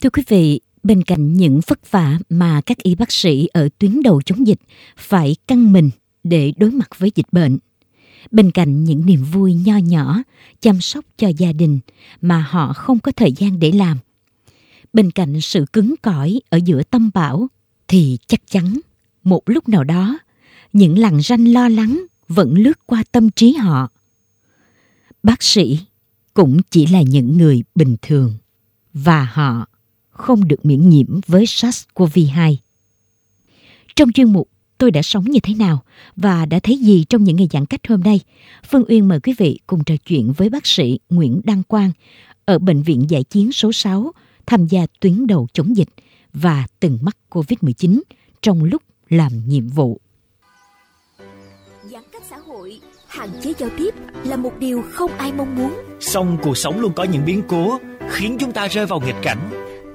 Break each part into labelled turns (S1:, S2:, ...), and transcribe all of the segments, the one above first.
S1: Thưa quý vị, bên cạnh những vất vả mà các y bác sĩ ở tuyến đầu chống dịch phải căng mình để đối mặt với dịch bệnh, bên cạnh những niềm vui nho nhỏ chăm sóc cho gia đình mà họ không có thời gian để làm, bên cạnh sự cứng cỏi ở giữa tâm bão thì chắc chắn một lúc nào đó những lằn ranh lo lắng vẫn lướt qua tâm trí họ. Bác sĩ cũng chỉ là những người bình thường và họ không được miễn nhiễm với SARS-CoV-2. Trong chuyên mục Tôi đã sống như thế nào và đã thấy gì trong những ngày giãn cách hôm nay, Phương Uyên mời quý vị cùng trò chuyện với bác sĩ Nguyễn Đăng Quang ở Bệnh viện Giải chiến số 6 tham gia tuyến đầu chống dịch và từng mắc COVID-19 trong lúc làm nhiệm vụ.
S2: Giãn cách xã hội, hạn chế giao tiếp là một điều không ai mong muốn.
S3: Song cuộc sống luôn có những biến cố khiến chúng ta rơi vào nghịch cảnh.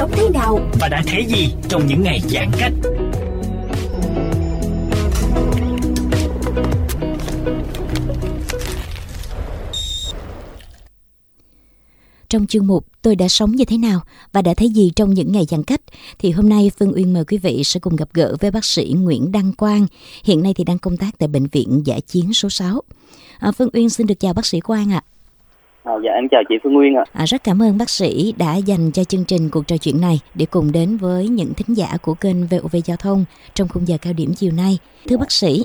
S2: Sống thế nào
S3: Và đã thấy gì trong những ngày giãn cách?
S1: Trong chương mục Tôi đã sống như thế nào và đã thấy gì trong những ngày giãn cách thì hôm nay Phương Uyên mời quý vị sẽ cùng gặp gỡ với bác sĩ Nguyễn Đăng Quang, hiện nay thì đang công tác tại bệnh viện Giải chiến số 6. À, Phương Uyên xin được chào bác sĩ Quang ạ.
S4: À, dạ em chào chị Phương Nguyên ạ.
S1: À, rất cảm ơn bác sĩ đã dành cho chương trình cuộc trò chuyện này để cùng đến với những thính giả của kênh VOV Giao thông trong khung giờ cao điểm chiều nay. Thưa bác sĩ,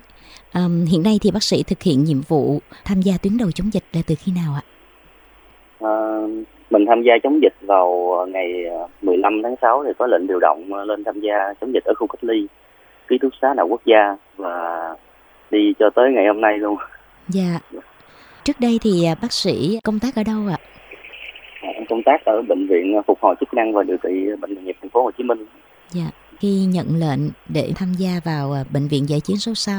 S1: ừm, hiện nay thì bác sĩ thực hiện nhiệm vụ tham gia tuyến đầu chống dịch là từ khi nào ạ?
S4: À, mình tham gia chống dịch vào ngày à, 15 tháng 6 thì có lệnh điều động à, lên tham gia chống dịch ở khu cách ly ký túc xá đạo quốc gia và đi cho tới ngày hôm nay luôn.
S1: Dạ. Trước đây thì à, bác sĩ công tác ở đâu ạ?
S4: À, em công tác ở bệnh viện phục hồi chức năng và điều trị bệnh viện nghiệp thành phố Hồ Chí Minh.
S1: Dạ. Khi nhận lệnh để tham gia vào à, bệnh viện giải chiến số 6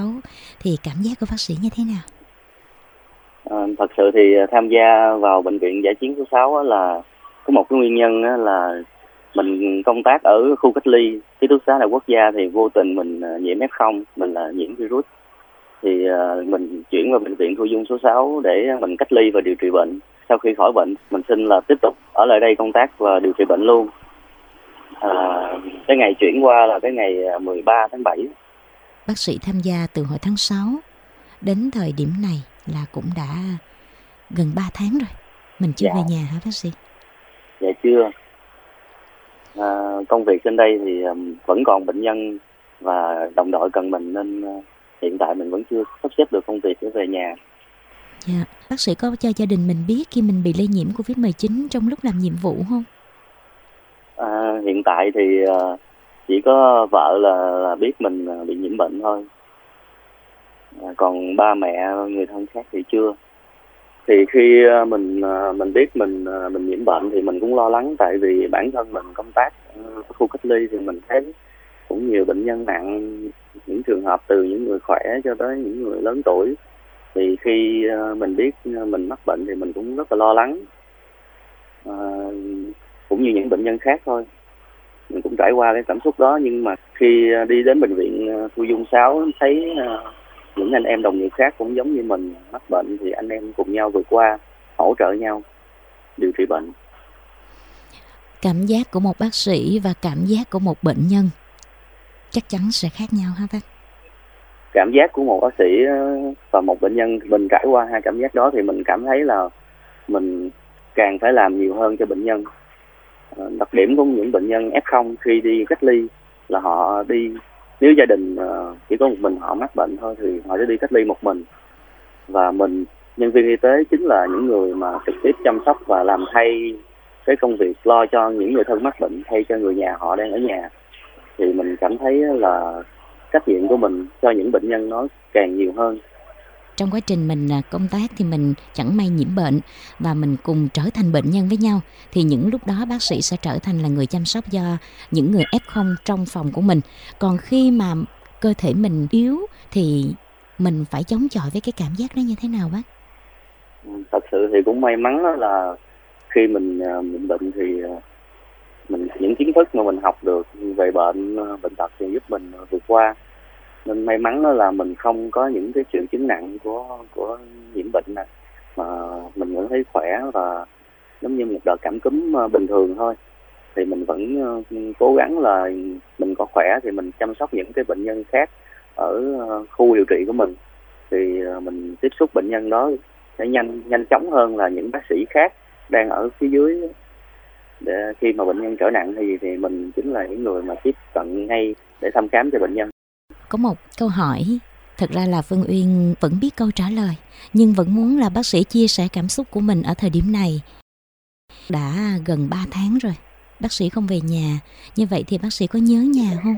S1: thì cảm giác của bác sĩ như thế nào?
S4: À, thật sự thì tham gia vào bệnh viện giải chiến số 6 á là có một cái nguyên nhân là mình công tác ở khu cách ly ký túc xá đại quốc gia thì vô tình mình à, nhiễm F0, mình là nhiễm virus thì à, mình chuyển vào bệnh viện thu dung số 6 để mình cách ly và điều trị bệnh. Sau khi khỏi bệnh, mình xin là tiếp tục ở lại đây công tác và điều trị bệnh luôn. À, cái ngày chuyển qua là cái ngày à, 13 tháng 7
S1: Bác sĩ tham gia từ hồi tháng 6 đến thời điểm này là cũng đã gần 3 tháng rồi. Mình chưa
S4: Dạ.
S1: về nhà hả bác sĩ?
S4: Dạ chưa. À, công việc trên đây thì vẫn còn bệnh nhân và đồng đội cần mình nên ờ, hiện tại mình vẫn chưa sắp xếp được công việc để về nhà.
S1: Dạ. Bác sĩ có cho gia đình mình biết khi mình bị lây nhiễm Covid-19 trong lúc làm nhiệm vụ không?
S4: À, hiện tại thì ờ, chỉ có vợ là, là biết mình ờ, bị nhiễm bệnh thôi. À, còn ba mẹ người thân khác thì chưa. Thì khi ờ, mình mình biết mình mình nhiễm bệnh thì mình cũng lo lắng tại vì bản thân mình công tác ở khu cách ly thì mình thấy cũng nhiều bệnh nhân nặng những trường hợp từ những người khỏe cho tới những người lớn tuổi. Thì khi ờ, mình biết ờ, mình mắc bệnh thì mình cũng rất là lo lắng. À, cũng như những bệnh nhân khác thôi. Mình cũng trải qua cái cảm xúc đó nhưng mà khi đi đến bệnh viện thu dung 6 thấy những anh em đồng nghiệp khác cũng giống như mình mắc bệnh thì anh em cùng nhau vượt qua hỗ trợ nhau điều trị bệnh.
S1: Cảm giác của một bác sĩ và cảm giác của một bệnh nhân chắc chắn sẽ khác nhau ha bác?
S4: cảm giác của một bác sĩ ờ, và một bệnh nhân mình trải qua hai cảm giác đó thì mình cảm thấy là mình càng phải làm nhiều hơn cho bệnh nhân. Ờ, đặc điểm của những bệnh nhân F0 khi đi cách ly là họ đi, nếu gia đình ờ, chỉ có một mình họ mắc bệnh thôi thì họ sẽ đi cách ly một mình. Và mình, nhân viên y tế chính là những người mà trực tiếp chăm sóc và làm thay cái công việc lo cho những người thân mắc bệnh, thay cho người nhà họ đang ở nhà thì mình cảm thấy là trách nhiệm của mình cho những bệnh nhân nó càng nhiều hơn
S1: trong quá trình mình à, công tác thì mình chẳng may nhiễm bệnh và mình cùng trở thành bệnh nhân với nhau thì những lúc đó bác sĩ sẽ trở thành là người chăm sóc cho những người F0 trong phòng của mình. Còn khi mà cơ thể mình yếu thì mình phải chống chọi với cái cảm giác đó như thế nào bác?
S4: Thật sự thì cũng may mắn là khi mình à, mình bệnh thì à, mình, những kiến thức mà mình học được về bệnh ờ, bệnh tật thì giúp mình ờ, vượt qua. Nên may mắn đó là mình không có những cái triệu chứng nặng của của nhiễm bệnh này mà mình vẫn thấy khỏe và giống như một đợt cảm cúm ờ, bình thường thôi. Thì mình vẫn cố gắng là mình có khỏe thì mình chăm sóc những cái bệnh nhân khác ở khu điều trị của mình. Thì mình tiếp xúc bệnh nhân đó sẽ nhanh nhanh chóng hơn là những bác sĩ khác đang ở phía dưới để khi mà bệnh nhân trở nặng thì thì mình chính là những người mà tiếp cận ngay để thăm khám cho bệnh nhân.
S1: Có một câu hỏi thật ra là phương uyên vẫn biết câu trả lời nhưng vẫn muốn là bác sĩ chia sẻ cảm xúc của mình ở thời điểm này. Đã gần 3 tháng rồi bác sĩ không về nhà như vậy thì bác sĩ có nhớ nhà không?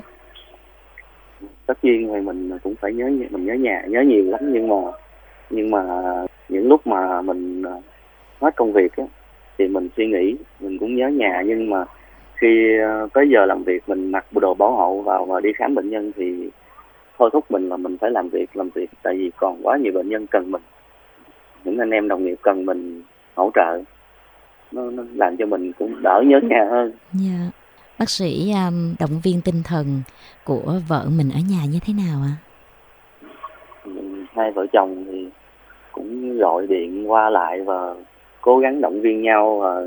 S4: Tất nhiên thì mình cũng phải nhớ mình nhớ nhà nhớ nhiều lắm nhưng mà nhưng mà những lúc mà mình à, hết công việc á, thì mình suy nghĩ mình cũng nhớ nhà. Nhưng mà khi à, tới giờ làm việc mình mặc bộ đồ bảo hộ vào và đi khám bệnh nhân thì thôi thúc mình là mình phải làm việc làm việc. Tại vì còn quá nhiều bệnh nhân cần mình. Những anh em đồng nghiệp cần mình hỗ trợ. Nó, nó làm cho mình cũng đỡ nhớ nhà hơn.
S1: Dạ. Yeah. bác sĩ um, động viên tinh thần của vợ mình ở nhà như thế nào ạ? À?
S4: hai vợ chồng thì cũng gọi điện qua lại và cố gắng động viên nhau và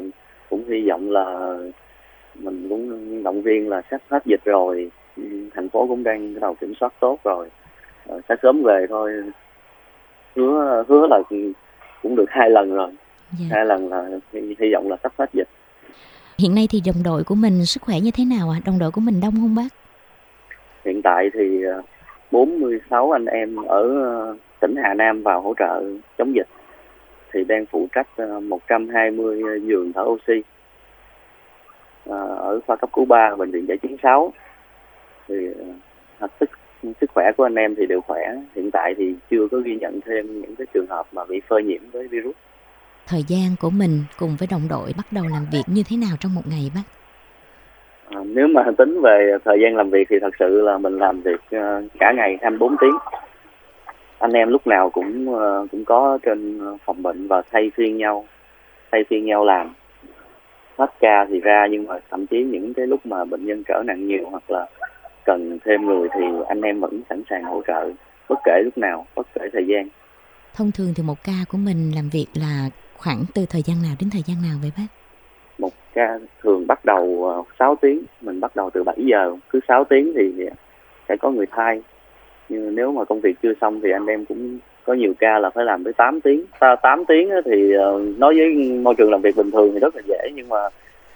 S4: cũng hy vọng là mình cũng động viên là sắp hết dịch rồi. Thành phố cũng đang bắt đầu kiểm soát tốt rồi. Ờ, sẽ sớm về thôi. Hứa hứa là cũng được hai lần rồi. Dạ. hai lần là hy, hy vọng là sắp hết dịch.
S1: Hiện nay thì đồng đội của mình sức khỏe như thế nào ạ? À? đồng đội của mình đông không bác?
S4: Hiện tại thì 46 ờ, anh em ở ờ, tỉnh Hà Nam vào hỗ trợ chống dịch thì đang phụ trách 120 giường thở oxy ở khoa cấp cứu 3 bệnh viện giải chiến 6 thì sức sức khỏe của anh em thì đều khỏe. Hiện tại thì chưa có ghi nhận thêm những cái trường hợp mà bị phơi nhiễm với virus.
S1: Thời gian của mình cùng với đồng đội bắt đầu làm việc như thế nào trong một ngày bác?
S4: À, nếu mà tính về thời gian làm việc thì thật sự là mình làm việc cả ngày 24 tiếng anh em lúc nào cũng uh, cũng có trên phòng bệnh và thay phiên nhau thay phiên nhau làm. Hết ca thì ra nhưng mà thậm chí những cái lúc mà bệnh nhân trở nặng nhiều hoặc là cần thêm người thì anh em vẫn sẵn sàng hỗ trợ bất kể lúc nào bất kể thời gian.
S1: Thông thường thì một ca của mình làm việc là khoảng từ thời gian nào đến thời gian nào vậy bác?
S4: Một ca thường bắt đầu 6 ờ, tiếng mình bắt đầu từ 7 giờ. Cứ 6 tiếng thì sẽ có người thay nhưng nếu mà công việc chưa xong thì anh em cũng có nhiều ca là phải làm tới 8 tiếng. 8 tiếng thì ờ, nói với môi trường làm việc bình thường thì rất là dễ. Nhưng mà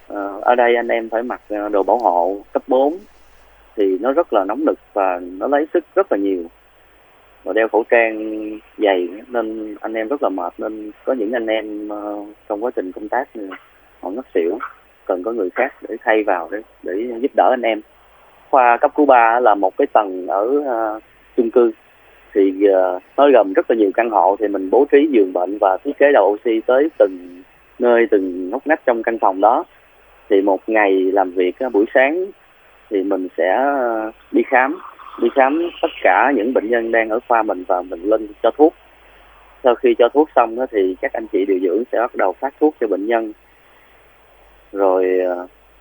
S4: ờ, ở đây anh em phải mặc ờ, đồ bảo hộ cấp 4 thì nó rất là nóng nực và nó lấy sức rất là nhiều. Và đeo khẩu trang dày nên anh em rất là mệt. Nên có những anh em trong quá trình công tác họ ngất xỉu, cần có người khác để thay vào để để giúp đỡ anh em. Khoa cấp cứu 3 là một cái tầng ở chung cư. Thì uh, nó gồm rất là nhiều căn hộ thì mình bố trí giường bệnh và thiết kế đầu oxy tới từng nơi từng ngóc ngách trong căn phòng đó. Thì một ngày làm việc ờ, buổi sáng thì mình sẽ ờ, đi khám đi khám tất cả những bệnh nhân đang ở khoa mình và mình lên cho thuốc. Sau khi cho thuốc xong thì các anh chị điều dưỡng sẽ bắt đầu phát thuốc cho bệnh nhân. Rồi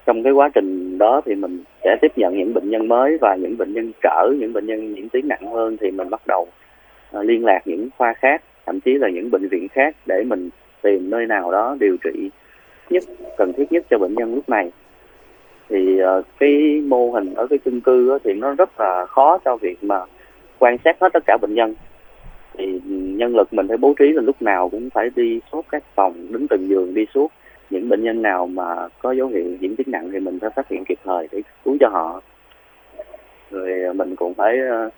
S4: trong cái quá trình đó thì mình sẽ tiếp nhận những bệnh nhân mới và những bệnh nhân trở, những bệnh nhân diễn tiến nặng hơn thì mình bắt đầu ờ, liên lạc những khoa khác, thậm chí là những bệnh viện khác để mình tìm nơi nào đó điều trị nhất, cần thiết nhất cho bệnh nhân lúc này. Thì ờ, cái mô hình ở cái chung cư thì nó rất là khó cho việc mà quan sát hết tất cả bệnh nhân. Thì nhân lực mình phải bố trí là lúc nào cũng phải đi suốt các phòng, đứng từng giường đi suốt những bệnh nhân nào mà có dấu hiệu diễn tiến nặng thì mình phải phát hiện kịp thời để cứu cho họ rồi mình cũng phải uh,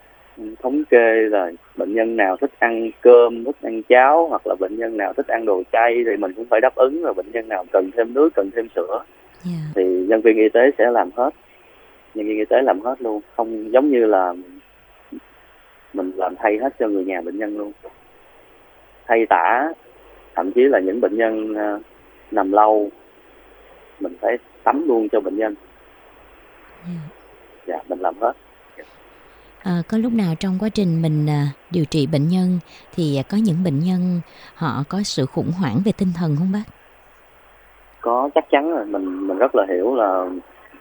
S4: thống kê là bệnh nhân nào thích ăn cơm thích ăn cháo hoặc là bệnh nhân nào thích ăn đồ chay thì mình cũng phải đáp ứng rồi bệnh nhân nào cần thêm nước cần thêm sữa yeah. Dạ. thì nhân viên y tế sẽ làm hết nhân viên y tế làm hết luôn không giống như là mình làm thay hết cho người nhà bệnh nhân luôn thay tả thậm chí là những bệnh nhân uh, nằm lâu mình phải tắm luôn cho bệnh nhân. Dạ, dạ mình làm hết.
S1: À, có lúc nào trong quá trình mình à, điều trị bệnh nhân thì có những bệnh nhân họ có sự khủng hoảng về tinh thần không bác?
S4: Có chắc chắn rồi. Mình mình rất là hiểu là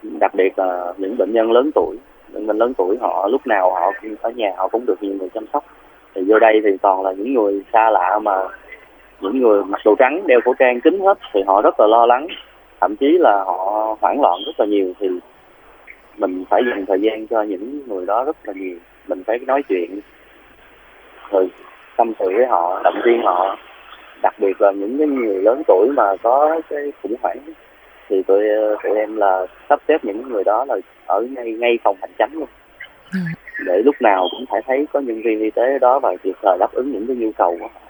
S4: đặc biệt là những bệnh nhân lớn tuổi. Bệnh nhân lớn tuổi họ lúc nào họ ở nhà họ cũng được nhiều người chăm sóc. Thì vô đây thì toàn là những người xa lạ mà những người mặc đồ trắng đeo khẩu trang kín hết thì họ rất là lo lắng. Thậm chí là họ hoảng loạn rất là nhiều thì mình phải dành thời gian cho những người đó rất là nhiều. Mình phải nói chuyện. Rồi tâm sự với họ động viên họ. Đặc biệt là những cái người lớn tuổi mà có cái khủng hoảng thì tụi tụi em là sắp xếp những người đó là ở ngay ngay phòng hành chánh luôn. Để lúc nào cũng phải thấy có nhân viên y tế đó và kịp thời đáp ứng những cái nhu cầu của họ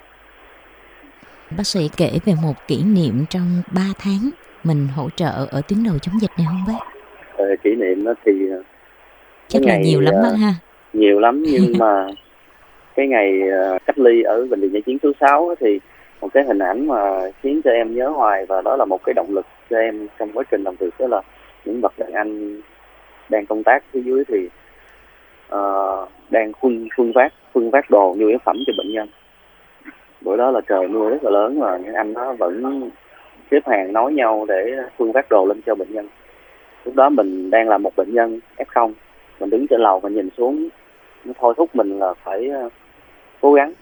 S1: bác sĩ kể về một kỷ niệm trong 3 tháng mình hỗ trợ ở tuyến đầu chống dịch này không bác?
S4: Ờ, kỷ niệm đó thì
S1: chắc là nhiều lắm bác ha.
S4: Nhiều lắm nhưng mà cái ngày ờ, cách ly ở bệnh viện giải chiến số 6 thì một cái hình ảnh mà khiến cho em nhớ hoài và đó là một cái động lực cho em trong quá trình làm việc đó là những bậc đàn anh đang công tác phía dưới thì uh, đang khuân khuân vác khuân vác đồ nhu yếu phẩm cho bệnh nhân bữa đó là trời mưa rất là lớn mà những anh đó vẫn xếp hàng nói nhau để phương phát đồ lên cho bệnh nhân. Lúc đó mình đang là một bệnh nhân f0 mình đứng trên lầu và nhìn xuống nó thôi thúc mình là phải ờ, cố gắng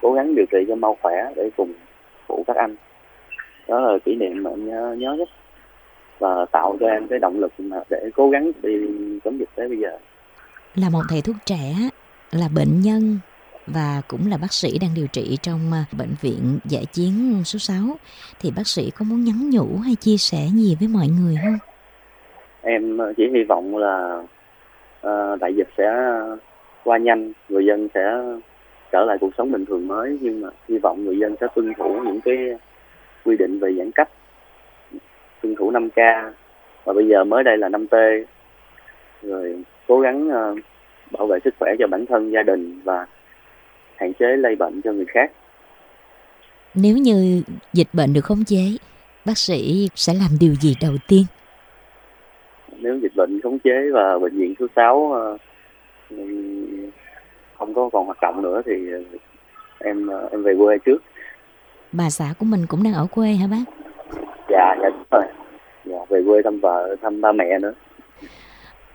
S4: cố gắng điều trị cho mau khỏe để cùng phụ các anh. Đó là kỷ niệm mà em nhớ, nhớ nhất. Và tạo cho em cái động lực mà để cố gắng đi chống dịch tới bây giờ.
S1: Là một thầy thuốc trẻ là bệnh nhân và cũng là bác sĩ đang điều trị trong à, bệnh viện giải chiến số 6 thì bác sĩ có muốn nhắn nhủ hay chia sẻ gì với mọi người không?
S4: Em chỉ hy vọng là uh, đại dịch sẽ qua nhanh, người dân sẽ trở lại cuộc sống bình thường mới. Nhưng mà hy vọng người dân sẽ tuân thủ những cái quy định về giãn cách, tuân thủ 5K và bây giờ mới đây là 5T rồi cố gắng uh, bảo vệ sức khỏe cho bản thân, gia đình và hạn chế lây bệnh cho người khác.
S1: Nếu như dịch bệnh được khống chế, bác sĩ sẽ làm điều gì đầu tiên?
S4: Nếu dịch bệnh khống chế và bệnh viện số 6 ờ, không có còn hoạt động nữa thì em ờ, em về quê trước.
S1: Bà xã của mình cũng đang ở quê hả bác?
S4: Dạ, dạ đúng rồi. Dạ, về quê thăm vợ, thăm ba mẹ nữa.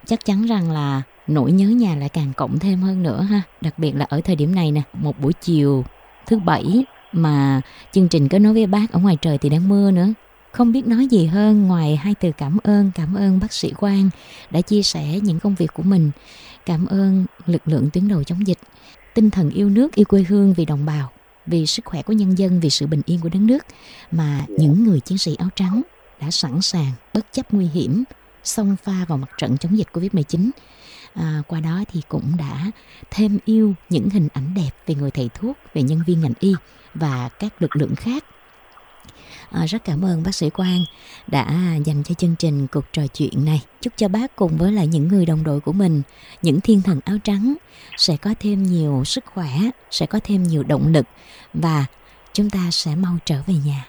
S1: Chắc chắn rằng là nỗi nhớ nhà lại càng cộng thêm hơn nữa ha. Đặc biệt là ở thời điểm này nè, một buổi chiều thứ bảy mà chương trình có nói với bác ở ngoài trời thì đang mưa nữa. Không biết nói gì hơn ngoài hai từ cảm ơn cảm ơn bác sĩ quang đã chia sẻ những công việc của mình. Cảm ơn lực lượng tuyến đầu chống dịch, tinh thần yêu nước, yêu quê hương vì đồng bào, vì sức khỏe của nhân dân, vì sự bình yên của đất nước mà những người chiến sĩ áo trắng đã sẵn sàng bất chấp nguy hiểm xông pha vào mặt trận chống dịch Covid-19 à, qua đó thì cũng đã thêm yêu những hình ảnh đẹp về người thầy thuốc về nhân viên ngành y và các lực lượng khác À, rất cảm ơn bác sĩ Quang đã dành cho chương trình cuộc trò chuyện này. Chúc cho bác cùng với lại những người đồng đội của mình, những thiên thần áo trắng sẽ có thêm nhiều sức khỏe, sẽ có thêm nhiều động lực và chúng ta sẽ mau trở về nhà.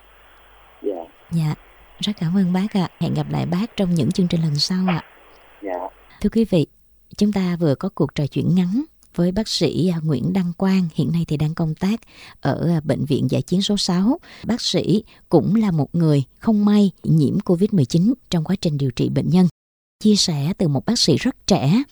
S4: Dạ.
S1: Dạ. Rất cảm ơn bác ạ. À. Hẹn gặp lại bác trong những chương trình lần sau ạ. À.
S4: Dạ.
S1: Thưa quý vị, Chúng ta vừa có cuộc trò chuyện ngắn với bác sĩ à, Nguyễn Đăng Quang, hiện nay thì đang công tác ở à, Bệnh viện Giải chiến số 6. Bác sĩ cũng là một người không may nhiễm COVID-19 trong quá trình điều trị bệnh nhân. Chia sẻ từ một bác sĩ rất trẻ,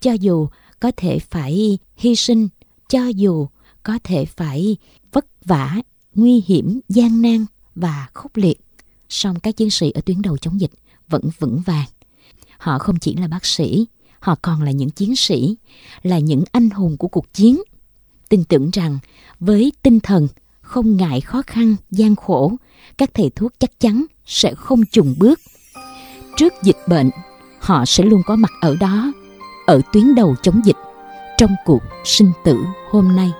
S1: cho dù có thể phải hy sinh, cho dù có thể phải vất vả, nguy hiểm, gian nan và khốc liệt, song các chiến sĩ ở tuyến đầu chống dịch vẫn vững vàng. Họ không chỉ là bác sĩ họ còn là những chiến sĩ, là những anh hùng của cuộc chiến. Tin tưởng rằng với tinh thần không ngại khó khăn, gian khổ, các thầy thuốc chắc chắn sẽ không chùng bước. Trước dịch bệnh, họ sẽ luôn có mặt ở đó, ở tuyến đầu chống dịch, trong cuộc sinh tử hôm nay.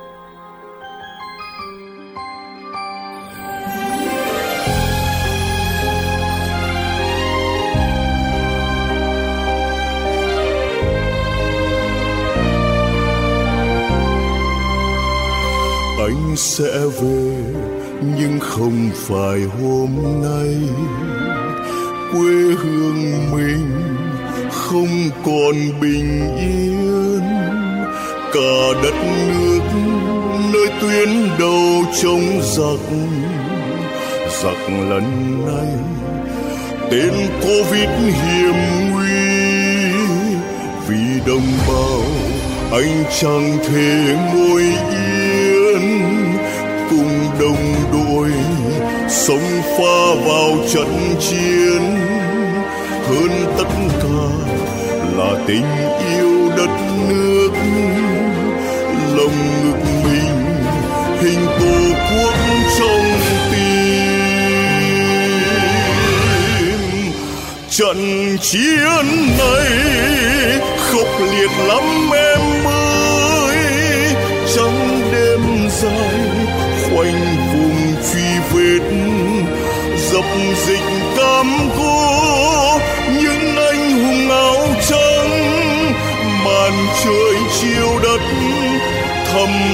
S5: Sẽ về, nhưng không phải hôm nay. Quê hương mình không còn bình yên. Cả đất nước nơi tuyến đầu chống giặc. Giặc lần này, tên covid hiểm nguy. Vì đồng bào anh chẳng thể ngồi yên đồng đội sống pha vào trận chiến. Hơn tất cả là tình yêu đất nước. Lòng ngực mình hình tổ quốc trong tim. Trận chiến này khốc liệt lắm. Quanh vùng truy vết, dập dịch cam go, những anh hùng áo trắng, màn trời chiều đất thầm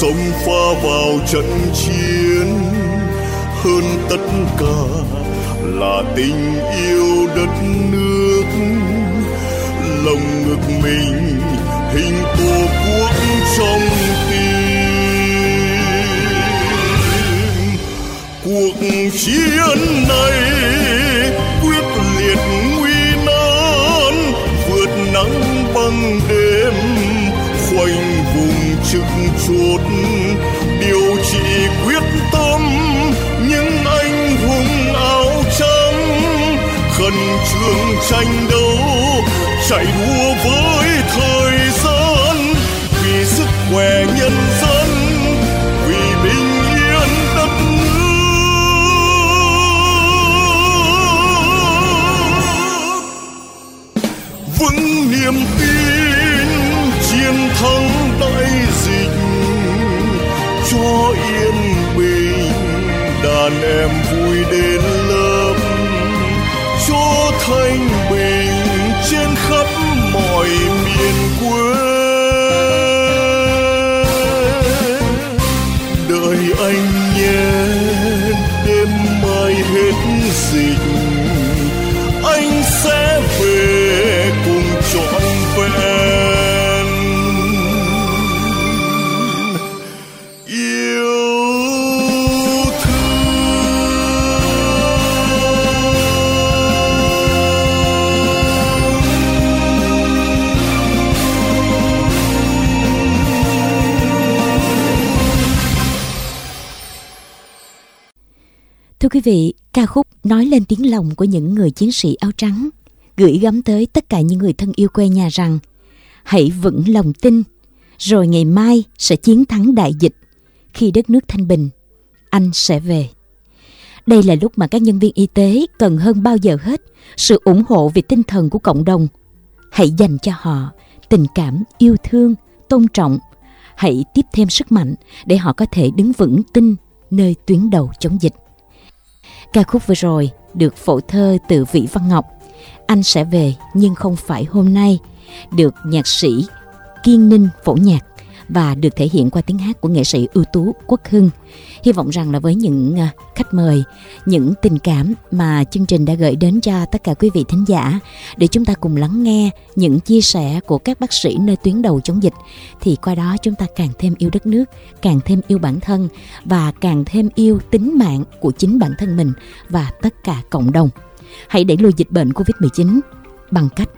S5: sông pha vào trận chiến. Hơn tất cả là tình yêu đất nước. Lòng ngực mình hình tổ quốc trong tim. Cuộc chiến này quyết liệt nguy nan, vượt nắng băng đêm khoanh suốt. Điều trị quyết tâm, những anh hùng áo trắng. Khẩn trương tranh đấu, chạy đua với thời gian. Vì sức khỏe nhân dân đàn em vui đến lớp chúa thanh bình trên khắp mọi miền
S1: vị, ca khúc nói lên tiếng lòng của những người chiến sĩ áo trắng, gửi gắm tới tất cả những người thân yêu quê nhà rằng hãy vững lòng tin, rồi ngày mai sẽ chiến thắng đại dịch. Khi đất nước thanh bình, anh sẽ về. Đây là lúc mà các nhân viên y tế cần hơn bao giờ hết sự ủng hộ về tinh thần của cộng đồng. Hãy dành cho họ tình cảm, yêu thương, tôn trọng. Hãy tiếp thêm sức mạnh để họ có thể đứng vững tin nơi tuyến đầu chống dịch. Ca khúc vừa rồi được phổ thơ từ Vĩ Văn Ngọc. Anh sẽ về nhưng không phải hôm nay. Được nhạc sĩ Kiên Ninh phổ nhạc và được thể hiện qua tiếng hát của nghệ sĩ ưu tú Quốc Hưng. Hy vọng rằng là với những à, khách mời, những tình cảm mà chương trình đã gửi đến cho tất cả quý vị thính giả để chúng ta cùng lắng nghe những chia sẻ của các bác sĩ nơi tuyến đầu chống dịch thì qua đó chúng ta càng thêm yêu đất nước, càng thêm yêu bản thân và càng thêm yêu tính mạng của chính bản thân mình và tất cả cộng đồng. Hãy đẩy lùi dịch bệnh Covid-19 bằng cách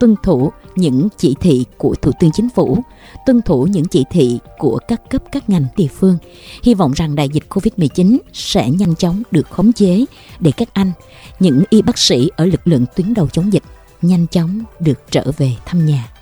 S1: tuân thủ những chỉ thị của Thủ tướng Chính phủ, tuân thủ những chỉ thị của các cấp các ngành địa phương. Hy vọng rằng đại dịch Covid-19 sẽ nhanh chóng được khống chế để các anh, những y bác sĩ ở lực lượng tuyến đầu chống dịch nhanh chóng được trở về thăm nhà.